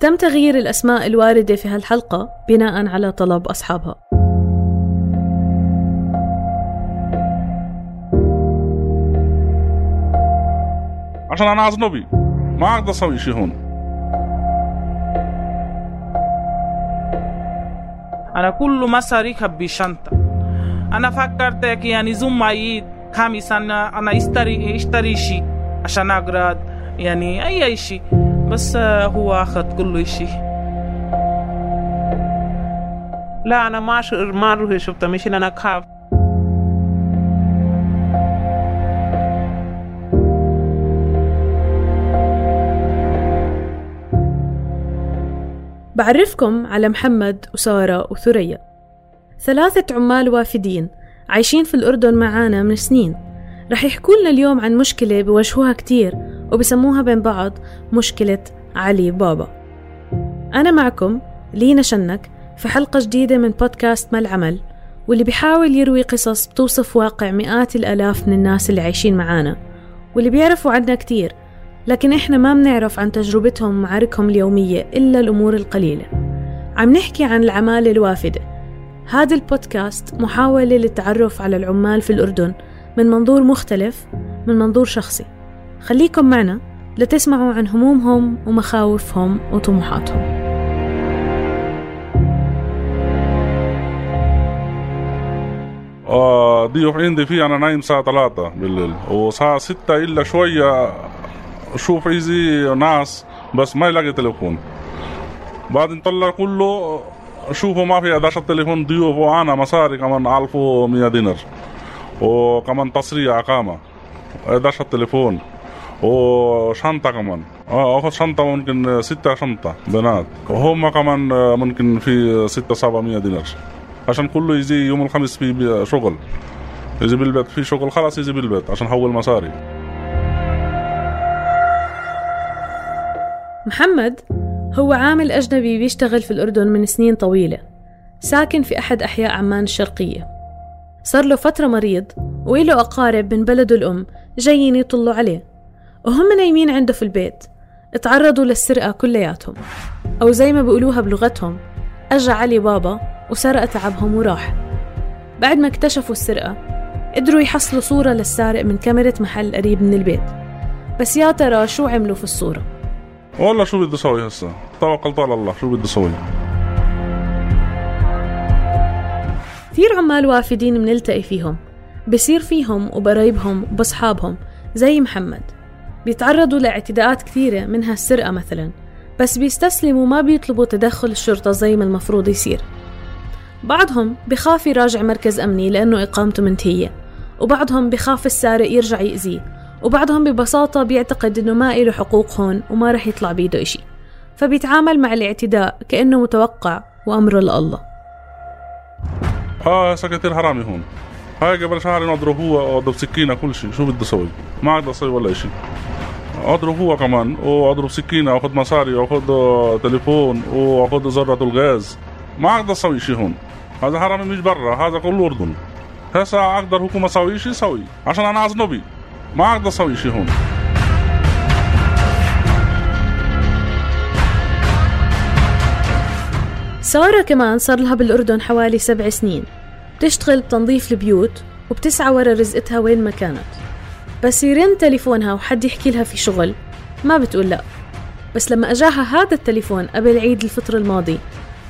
تم تغيير الأسماء الواردة في هالحلقة بناء على طلب أصحابها. عشان أنا اجنبي ما أقدر أسوي شيء هون. أنا كل مصاري بشنطة. أنا فكرت يعني زوم عيد خامس أنا أنا اشتري إشتري شيء عشان أقرأ. يعني أي شيء. بس هو أخذ كل شيء لا أنا ما. ما أروح شفت مش أنا أخاف. بعرفكم على محمد وسارة وثريا. ثلاثة عمال وافدين عايشين في الأردن معانا من سنين. رح يحكوا لنا اليوم عن مشكلة بواجهوها كتير وبسموها بين بعض مشكلة علي بابا. أنا معكم لينا شنك في حلقة جديدة من بودكاست ما العمل واللي بيحاول يروي قصص بتوصف واقع مئات الآلاف من الناس اللي عايشين معانا واللي بيعرفوا عنا كتير لكن إحنا ما بنعرف عن تجربتهم ومعاركهم اليومية إلا الأمور القليلة. عم نحكي عن العمالة الوافدة. هذا البودكاست محاولة للتعرف على العمال في الأردن من منظور مختلف من منظور شخصي. خليكم معنا لتسمعوا عن همومهم ومخاوفهم وطموحاتهم. آه ضيوف عندي في أنا نايم الساعة 3 بالليل. وساعة 6 إلا شوية أشوف إيزي ناس بس ما يلاقي تليفون. بعدين طلع كله أشوفه ما في 11 تليفون ضيوف وأنا مصاري كمان 1100 دينار. وكمان تصريح أقامة. 11 تليفون وشنطة كمان آه اخذ شنطة ممكن ستة شنطة بنات وهم كمان ممكن في ستة سبعمية دينار عشان كله يجي يوم الخميس في شغل يجي بالبيت في شغل خلاص يجي بالبيت عشان حول مصاري محمد هو عامل أجنبي بيشتغل في الأردن من سنين طويلة ساكن في أحد أحياء عمان الشرقية صار له فترة مريض وإله أقارب من بلده الأم جايين يطلوا عليه وهم نايمين عنده في البيت. اتعرضوا للسرقة كلياتهم. أو زي ما بيقولوها بلغتهم أجا علي بابا وسرق تعبهم وراح. بعد ما اكتشفوا السرقة قدروا يحصلوا صورة للسارق من كاميرا محل قريب من البيت. بس يا ترى شو عملوا في الصورة؟ والله شو بدي أسوي هسه؟ توكلت على الله شو بدي أسوي؟ كثير عمال وافدين بنلتقي فيهم. بصير فيهم وبقرايبهم وبصحابهم زي محمد. بيتعرضوا لاعتداءات كثيرة منها السرقة مثلا بس بيستسلموا وما بيطلبوا تدخل الشرطة زي ما المفروض يصير. بعضهم بخاف يراجع مركز أمني لأنه إقامته منتهية وبعضهم بخاف السارق يرجع يأذيه وبعضهم ببساطة بيعتقد إنه ما إله حقوق هون وما رح يطلع بيده إشي. فبيتعامل مع الاعتداء كأنه متوقع وأمره لله. هسه كثير حرامي هون. هاي قبل شهر اضرب هو اضرب سكينة كل شيء. شو بدي أسوي ما أقدر أسوي ولا شيء أضرب هو كمان واضرب سكينة واخذ مصاري واخذ تليفون واخذ ذرة الغاز. ما أقدر أسوي شيء هون. هذا حرامي مش برا هذا كله أردن. هسه أقدر حكومة أسوي شيء أسوي عشان أنا اجنبي ما أقدر أسوي شيء هون. سارة كمان صار لها بالأردن حوالي سبع سنين. بتشتغل بتنظيف البيوت وبتسعى ورا رزقتها وين ما كانت. بس يرن تليفونها وحد يحكي لها في شغل. ما بتقول لا. بس لما أجاها هذا التليفون قبل عيد الفطر الماضي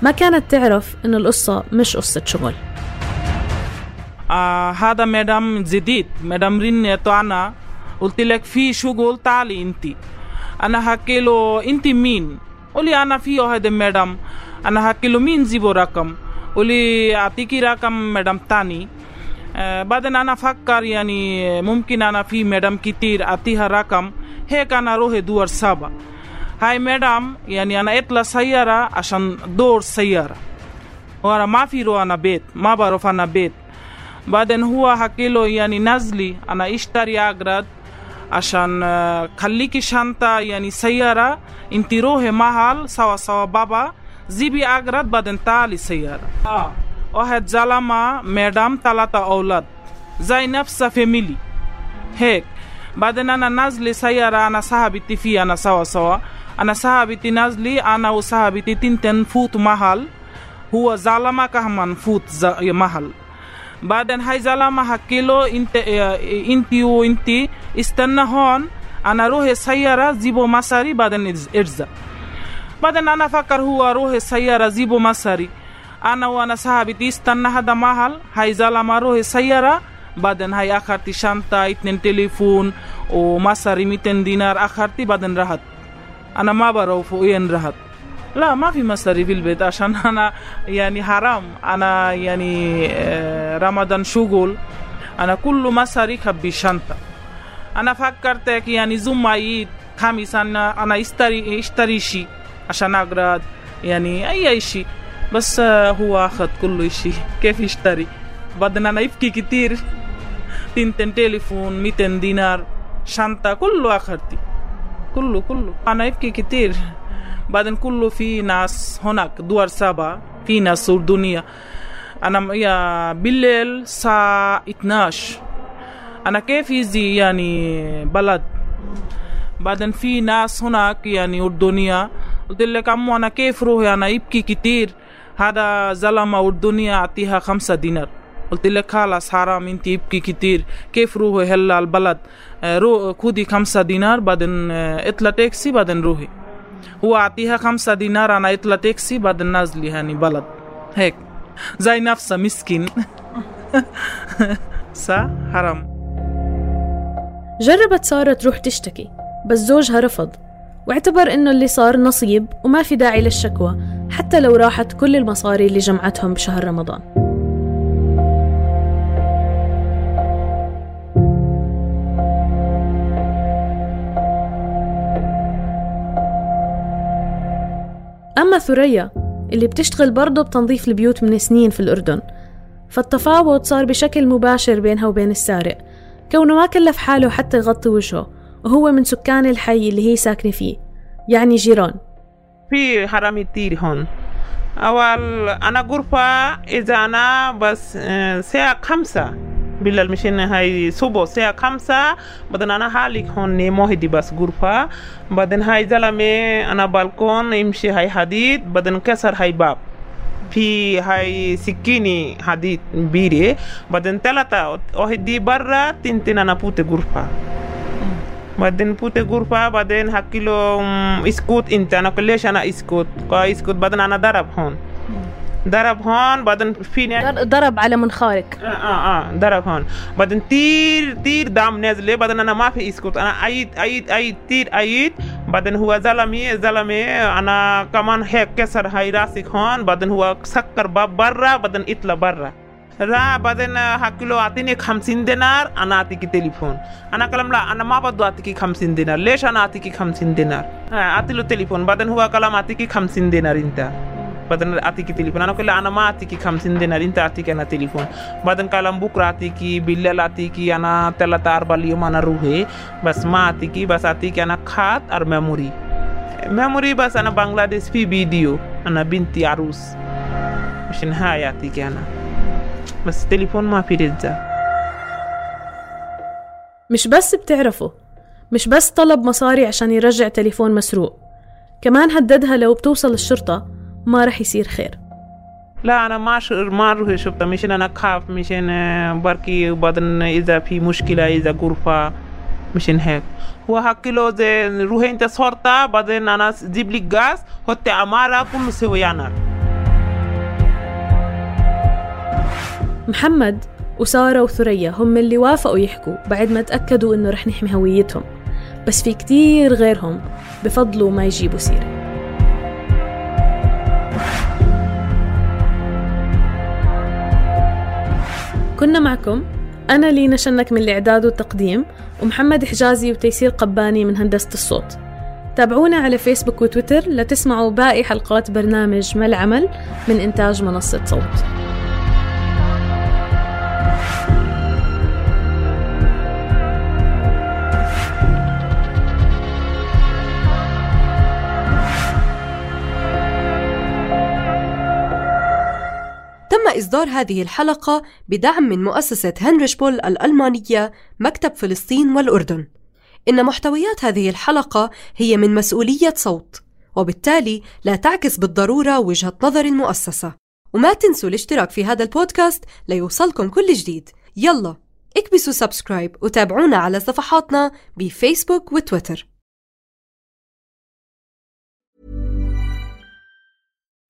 ما كانت تعرف إنه القصة مش قصة شغل. آه هذا مدام جديد مدام رنت أنا قلت لك في شغل تعالي انت أنا حكي له انت مين؟ قولي أنا في هذا مدام. أنا حكي له مين جيبو رقم؟ قولي أعطيكي رقم مدام تاني. بعدين أنا فكر يعني ممكن أنا في مدام كتير اعطيها رقم هيك أنا روح دور سابا هاي مدام يعني أنا اطلع سيارة عشان دور سيارة وأنا ما في رو أنا بيت ما بعرف أنا بيت بعدين هو حكي يعني نزلي أنا اشتري اجرد عشان آه، خليكي شنطة يعني سيارة انت روحي محل سوا سوا بابا جيبي اجرد بعدين تعالي سيارة آه واحد زلمة مدام ثلاثة أولاد. زي نفس فاميلي. هيك. بعدين أنا نازلة سيارة أنا صاحبتي فيه أنا سوا سوا. أنا صاحبتي نازلي أنا وصاحبتي تنتن فوت محل. هو زلمة كمان فوت محل. بعدين هاي زلمة حكي له إنت إنت وانت استنى هون. أنا روح السيارة جيبوا مصاري بعدين ارجع بعدين أنا فكر هو روح السيارة جيبوا مصاري أنا وأنا صاحبتي استنى هذا محل هاي زلمة روح السيارة بعدين هاي اخرتي شنطة اتنين تليفون ومصاري 200 دينار اخرتي بعدين رحت أنا ما بعرف وين رحت لا ما في مصاري في البيت عشان أنا يعني حرام أنا يعني رمضان شغل أنا كل مصاري خبي شنطة أنا فكرتك يعني زوم عيد خميس أنا أنا اشتري اشتري شيء عشان اقرا يعني اي شيء بس آه، هو آخذ كل شيء كيف يشتري؟ بعدين أنا يبكي كتير. تنتين تليفون 200 دينار شنطة كله اخرتي كله كله. أنا يبكي كتير. بعدين كله في ناس هناك دول سبعة في ناس أردنية أنا يا بالليل الساعة 12 أنا كيف يجي يعني بلد؟ بعدين في ناس هناك يعني أردنية. قلت لك عمو أنا كيف روحي؟ أنا يبكي كتير. هذا زلمة أردنية أعطيها خمسة دينار. قلت لك خلاص حرام. انت يبكي كتير. كيف روحي هلا البلد. آه، رو خدي خمسة دينار بعدين آه، اطلع تاكسي بعدين روحي. هو أعطيها خمسة دينار أنا اطلع تاكسي بعدين نازلي يعني بلد. هيك. زي نفسه مسكين. صح؟ حرام. جربت سارة تروح تشتكي بس زوجها رفض. واعتبر إنه اللي صار نصيب وما في داعي للشكوى حتى لو راحت كل المصاري اللي جمعتهم بشهر رمضان. أما ثريا اللي بتشتغل برضه بتنظيف البيوت من سنين في الأردن. فالتفاوض صار بشكل مباشر بينها وبين السارق. كونه ما كلف حاله حتى يغطي وجهه. وهو من سكان الحي اللي هي ساكنة فيه. يعني جيران. في حرامي كتير هون. أول أنا غرفة إذا أنا بس آه، الساعة خمسة بالليل مشان هاي صبح الساعة خمسة بعدين أنا حالك هون موهدي بس غرفة. بعدين هاي زلمة أنا بالكون يمشي هاي حديد بعدين كسر هاي باب. في هاي سكيني حديد بيري بعدين ثلاثة واحد برا تنتين أنا بوت غرفة. بعدين بوت غرفة بعدين حكي له "مم، اسكت انت أنا قلت ليش أنا اسكت قال اسكت بعدين أنا ضرب هون ضرب هون بعدين فيني آه ضرب على منخارك آه آه ضرب هون بعدين تير تير دم نازل بعدين أنا ما في اسكت أنا عيد عيد عيد تير عيد بعدين هو زلمي زلمي أنا كمان هيك كسر هاي راسك هون بعدين هو سكر باب برا بعدين اطلع برا را بعدين حكي له اعطيني 50 دينار أنا اعطيك تليفون أنا كلام لا أنا ما بدي اعطيك 50 دينار ليش أنا اعطيك 50 دينار آه اعطي له تليفون بعدين هو كلام اعطيك 50 دينار انت بعدين اعطيك تليفون أنا قلت له أنا ما اعطيك 50 دينار انت اعطيك أنا تليفون بعدين كلام بكره اعطيك بالليل اعطيك أنا ثلاثة أربعة اليوم أنا روحي بس ما اعطيك بس اعطيك أنا خط اور ميموري ميموري بس أنا بنغلاديش في فيديو أنا بس تليفون ما في رزة مش بس بتعرفه مش بس طلب مصاري عشان يرجع تليفون مسروق كمان هددها لو بتوصل الشرطة ما رح يصير خير. لا أنا ما. ما أروح شفته مشان أنا أخاف مشان آه، بركي وبعدين إذا في مشكلة إذا غرفة مشان هيك. هو حكي له زي روح أنت صورتها بعدين أنا جيب لي غاز حط عمارة كله سويانا محمد وسارة وثريا هم اللي وافقوا يحكوا بعد ما تأكدوا إنه رح نحمي هويتهم. بس في كتير غيرهم بفضلوا ما يجيبوا سيرة. كنا معكم أنا لينا شنك من الإعداد والتقديم ومحمد حجازي وتيسير قباني من هندسة الصوت. تابعونا على فيسبوك وتويتر لتسمعوا باقي حلقات برنامج ما العمل من إنتاج منصة صوت. إصدار هذه الحلقة بدعم من مؤسسة هنريش بول الألمانية مكتب فلسطين والأردن. إن محتويات هذه الحلقة هي من مسؤولية صوت وبالتالي لا تعكس بالضرورة وجهة نظر المؤسسة. وما تنسوا الاشتراك في هذا البودكاست ليوصلكم كل جديد. يلا اكبسوا سبسكرايب وتابعونا على صفحاتنا بفيسبوك وتويتر.